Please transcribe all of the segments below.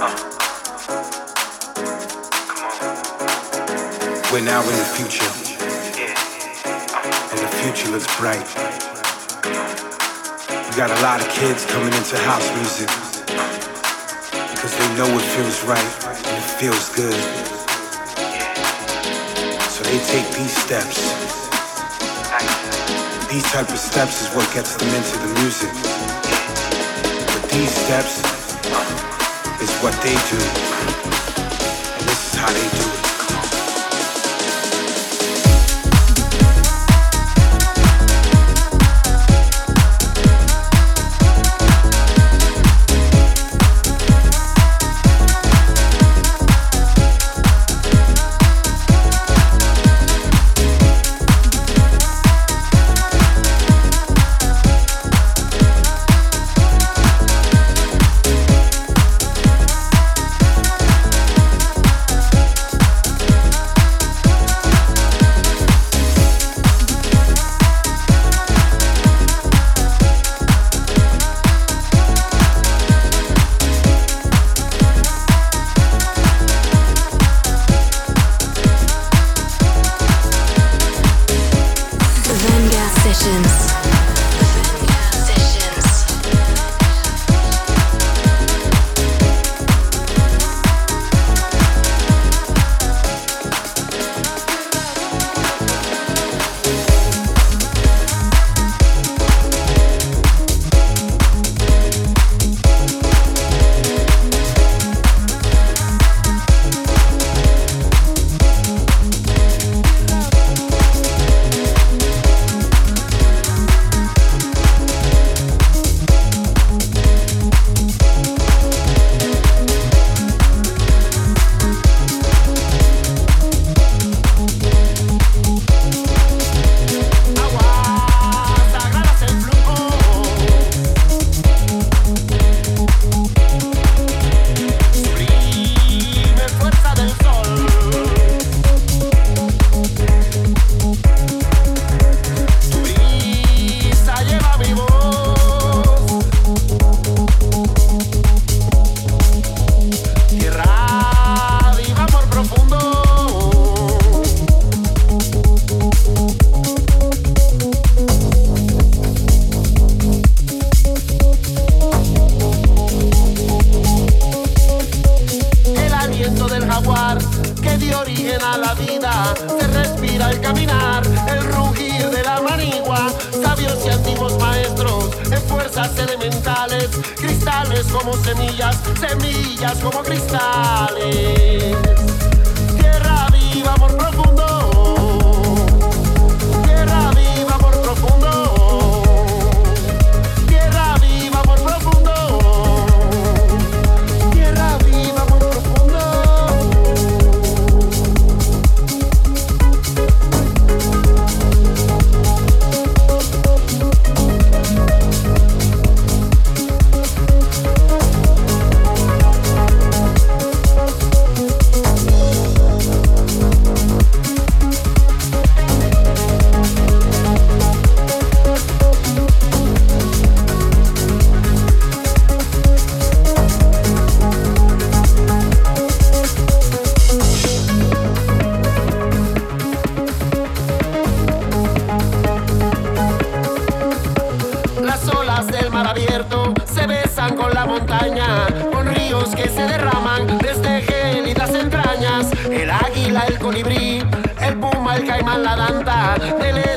We're now in the future, and the future looks bright. We got a lot of kids coming into house music because they know it feels right and it feels good. So they take these steps. These type of steps is what gets them into the music. But these steps what they do. And this is how they do del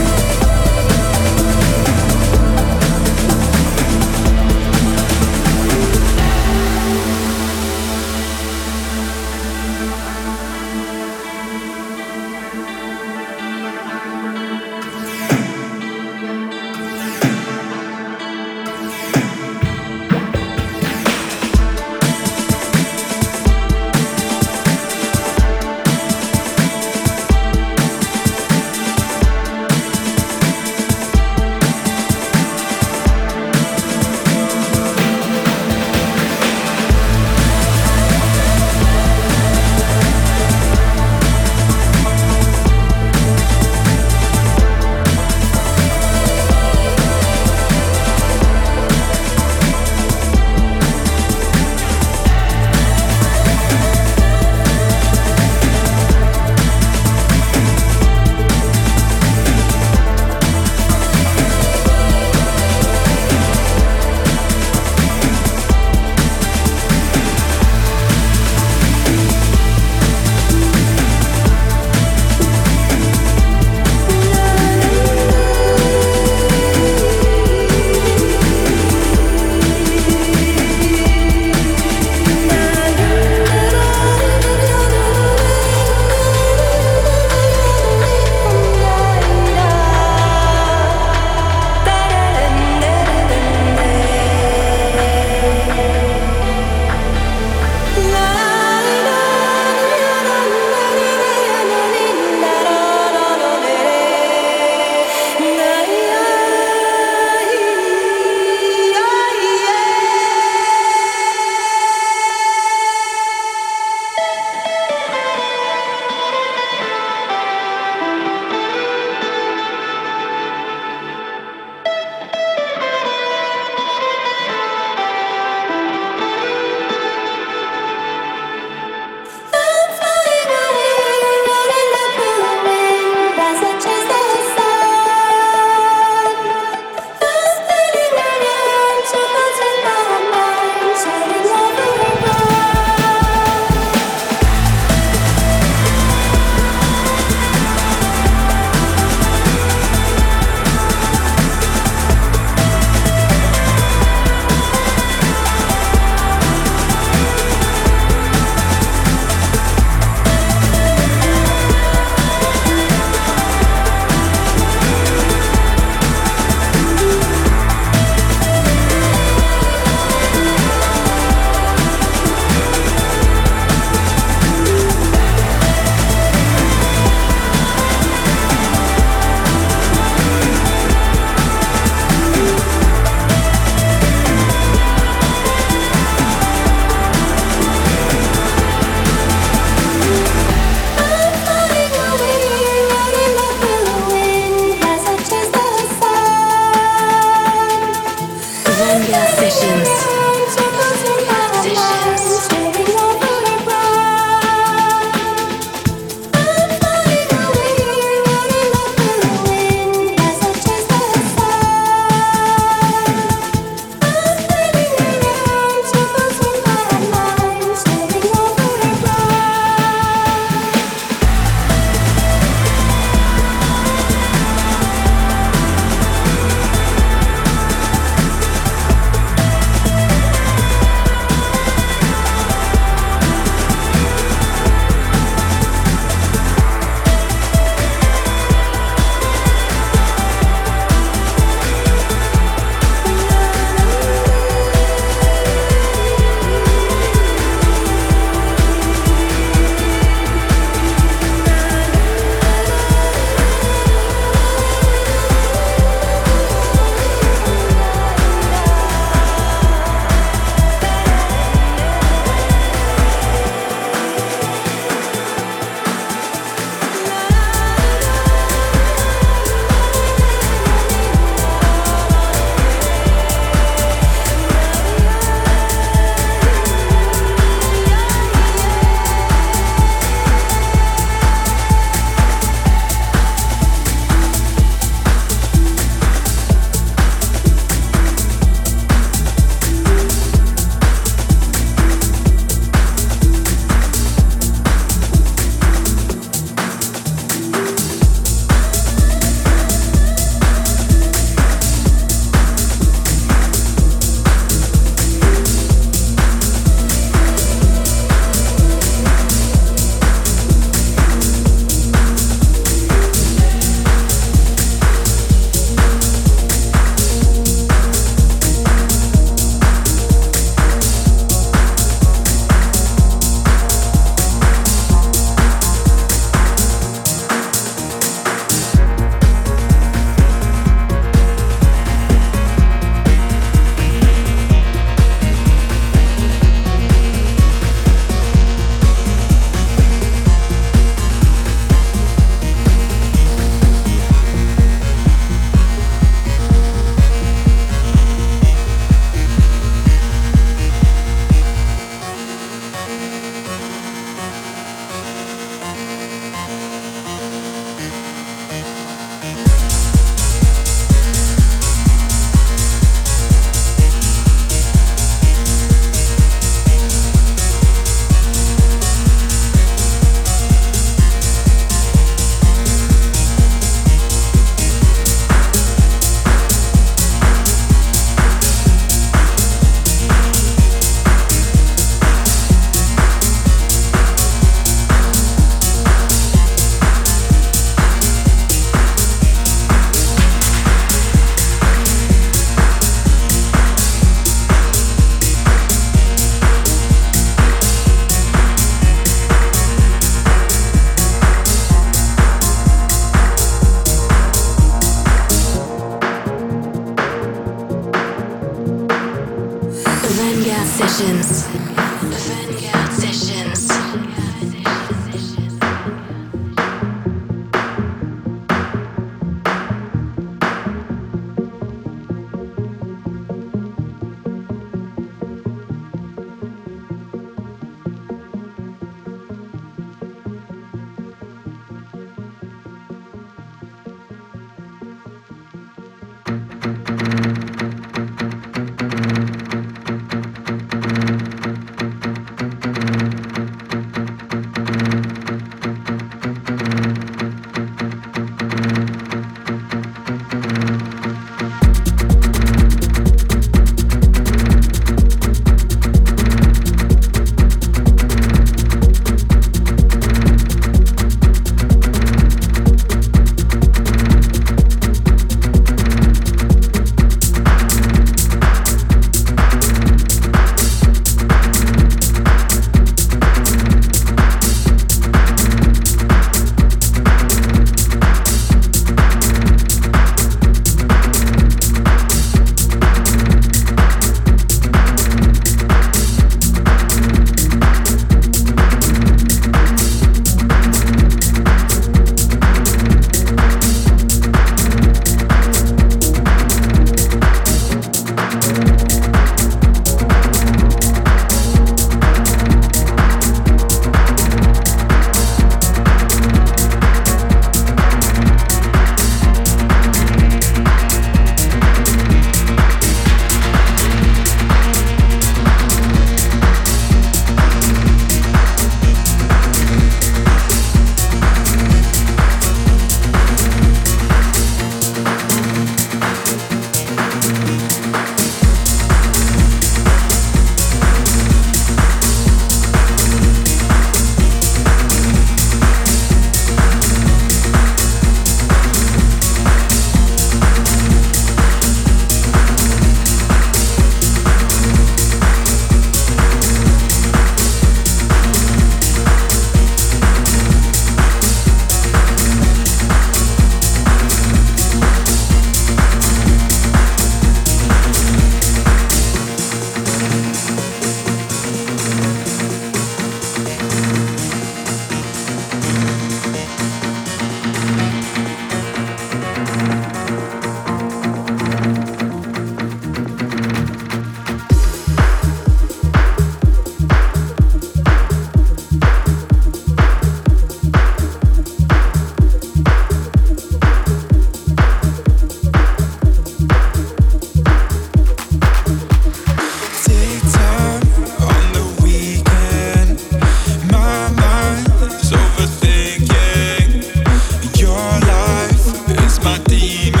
Your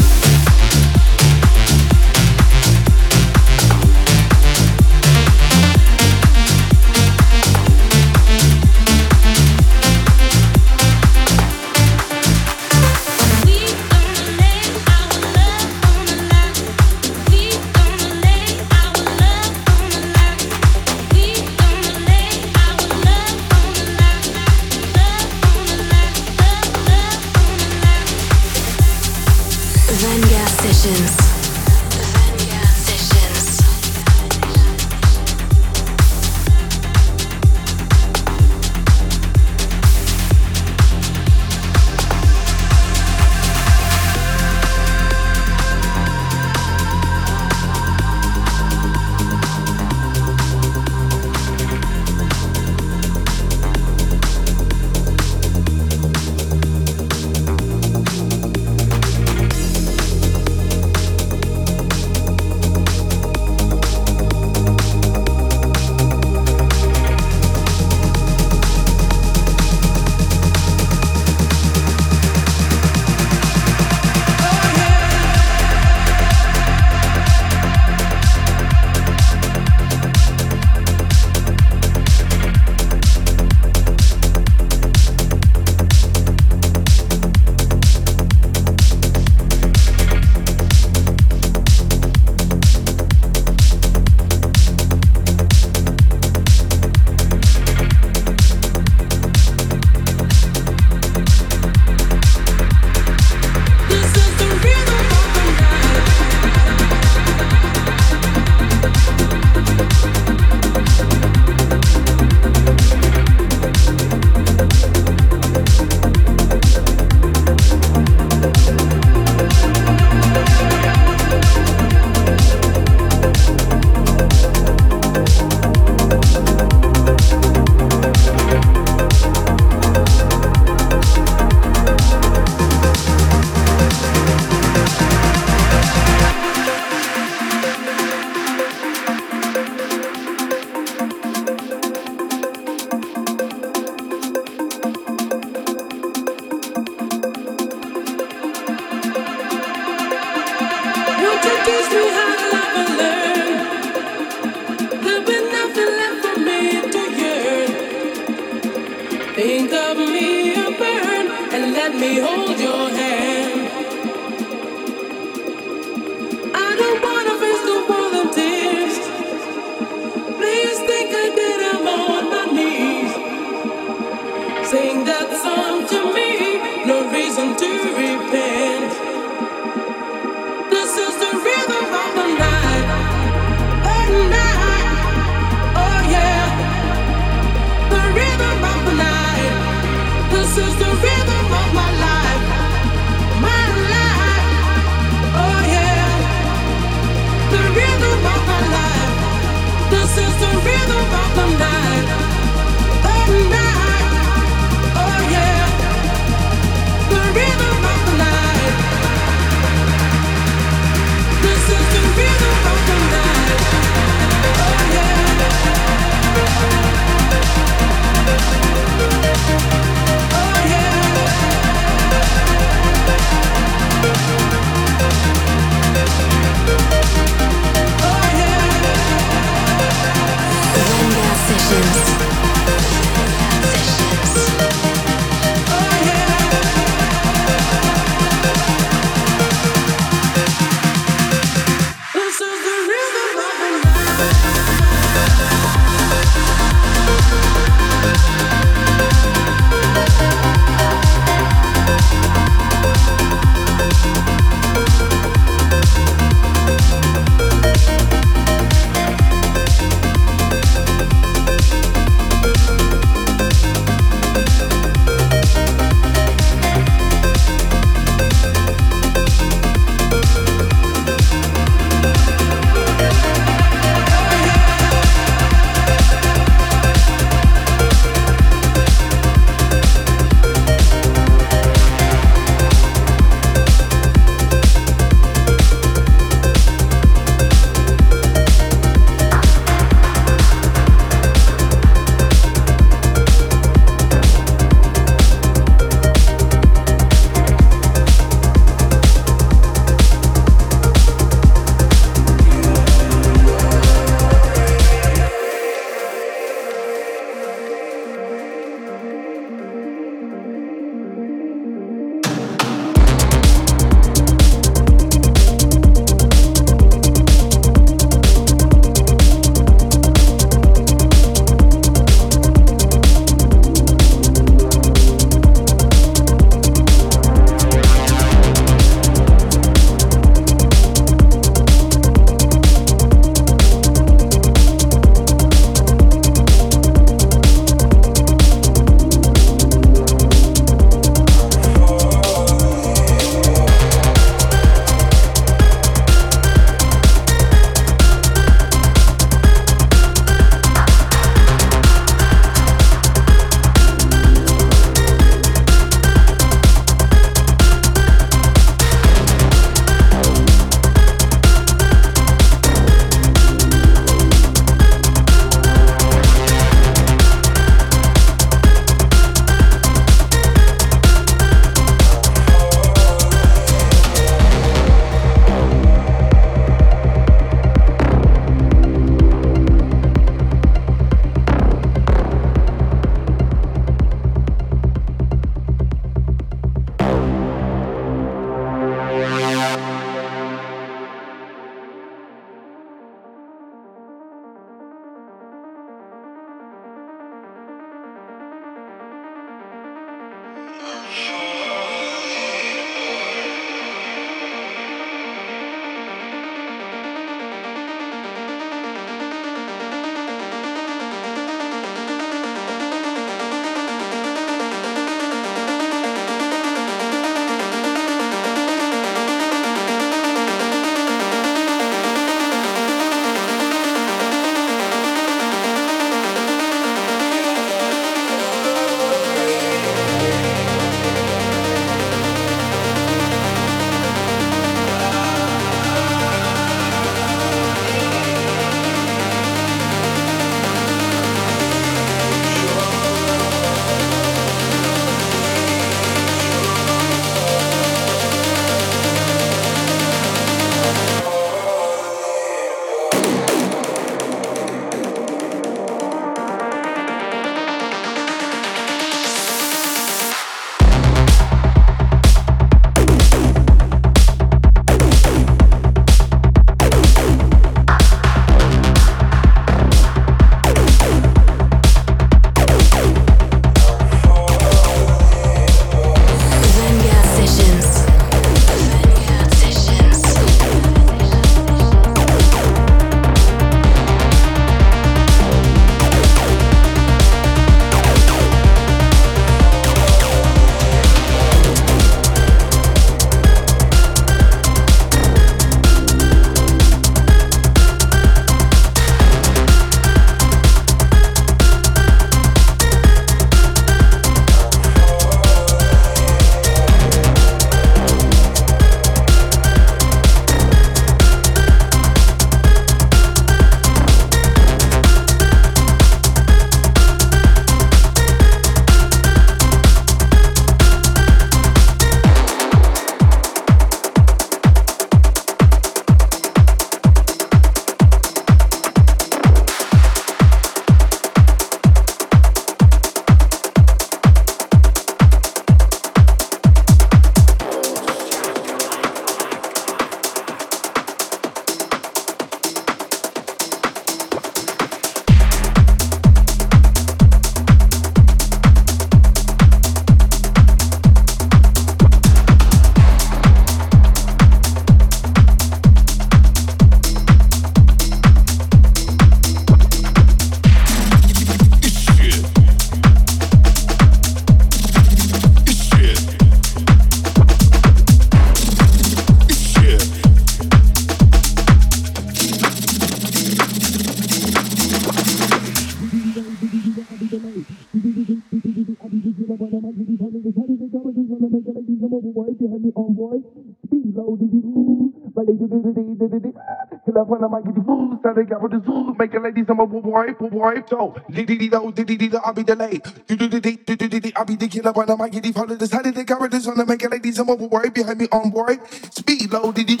More boy, boy. So, did it, did it, did I'll be delayed. Do do do do do do do, I'll be the killer when I might get the follow this. How did they cover this on to make a lady some more boy behind me on boy? Speed low, did it,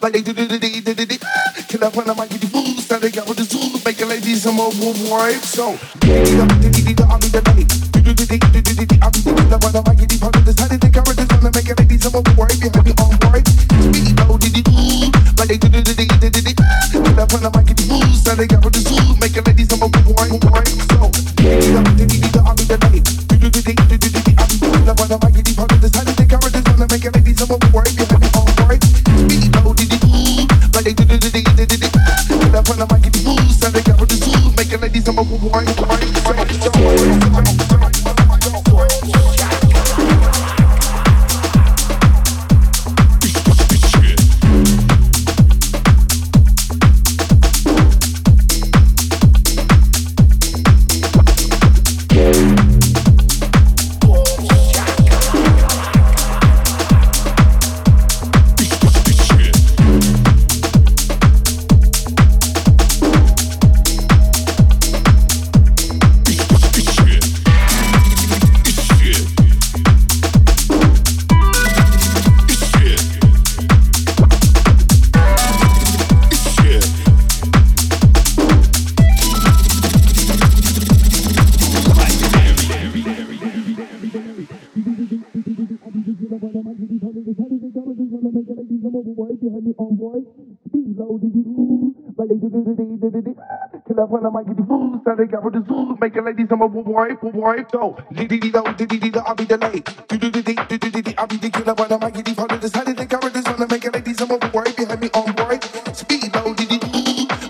but they did it, did it, did it. Till I find I might get the food, started with the zoo, make a lady some more boy. So, did it, did it, did it, I'll be delayed. Do do do do do do do, I'll be the killer when I might get when I might get the food, started got with the zoo, make a lady some more boy, boy. So, diddy diddy do, I'll be delayed. Do do do do do do do, I'll be the killer when I might get the. How did they cover this? Wanna make a lady some more boy behind me on boy. Speed low, diddy,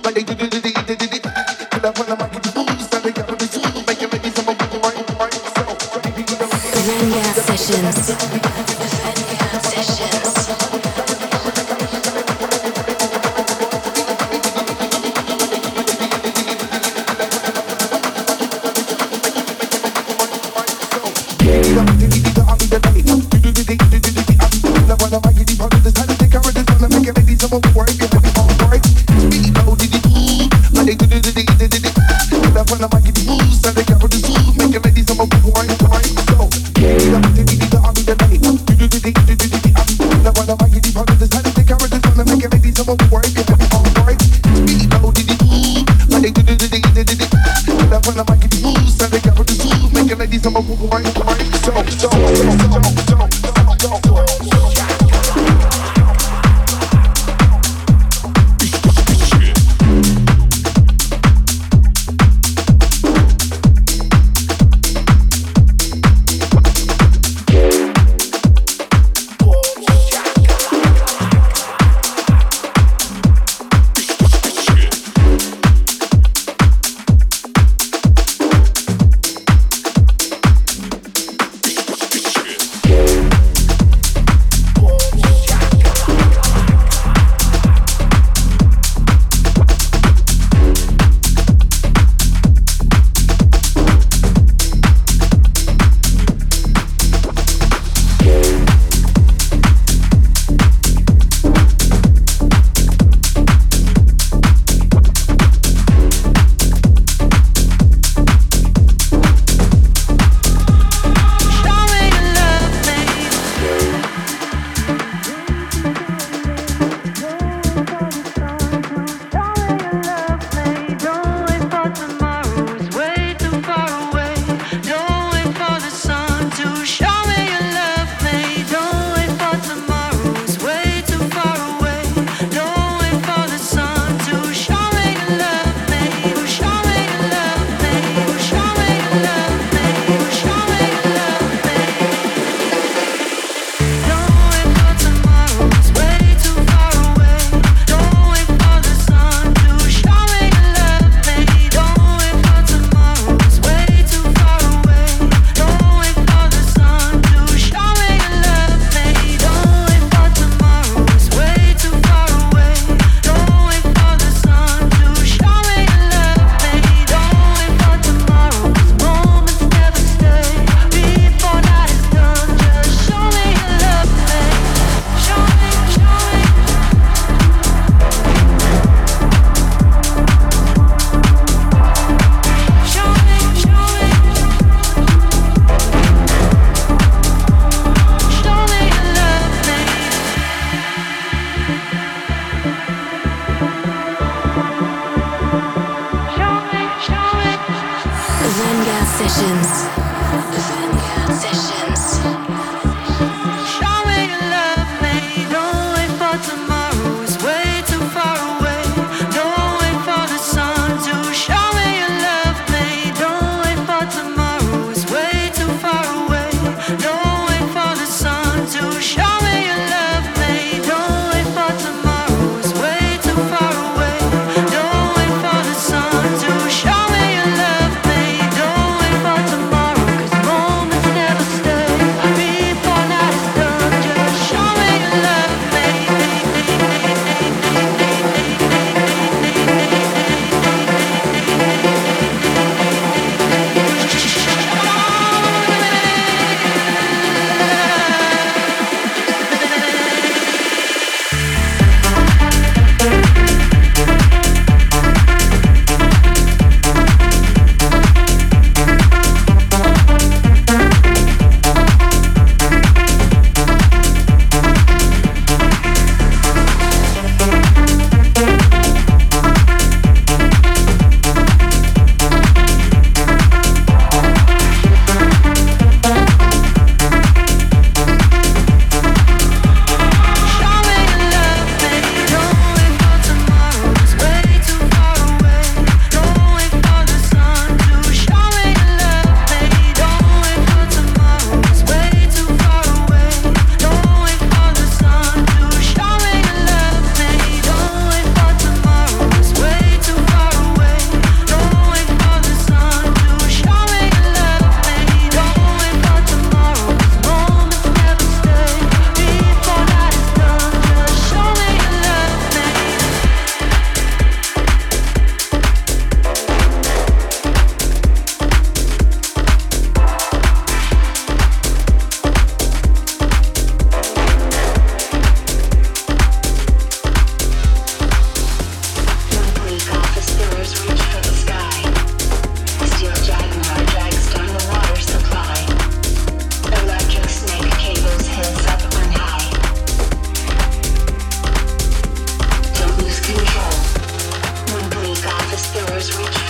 but they do do do do do do do. Killer when I might get the food, started got with the zoo, make a lady some more boy, boy. Vanguard Sessions. Sessions.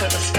to the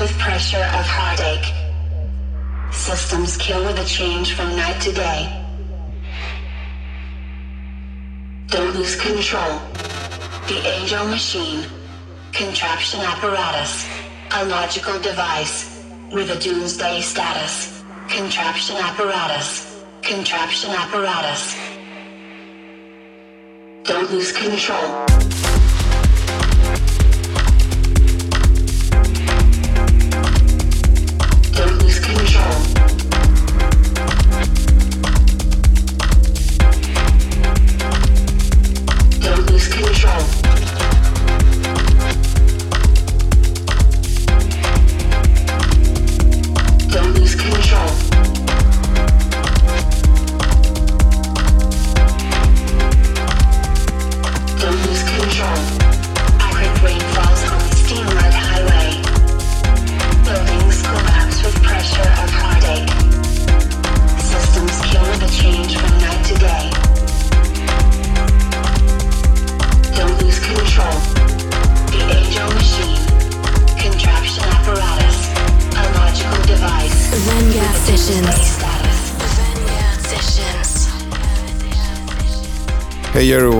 with pressure of heartache. Systems kill with a change from night to day. Don't lose control. The angel machine. Contraption apparatus. A logical device. With a doomsday status. Contraption apparatus. Contraption apparatus. Don't lose control.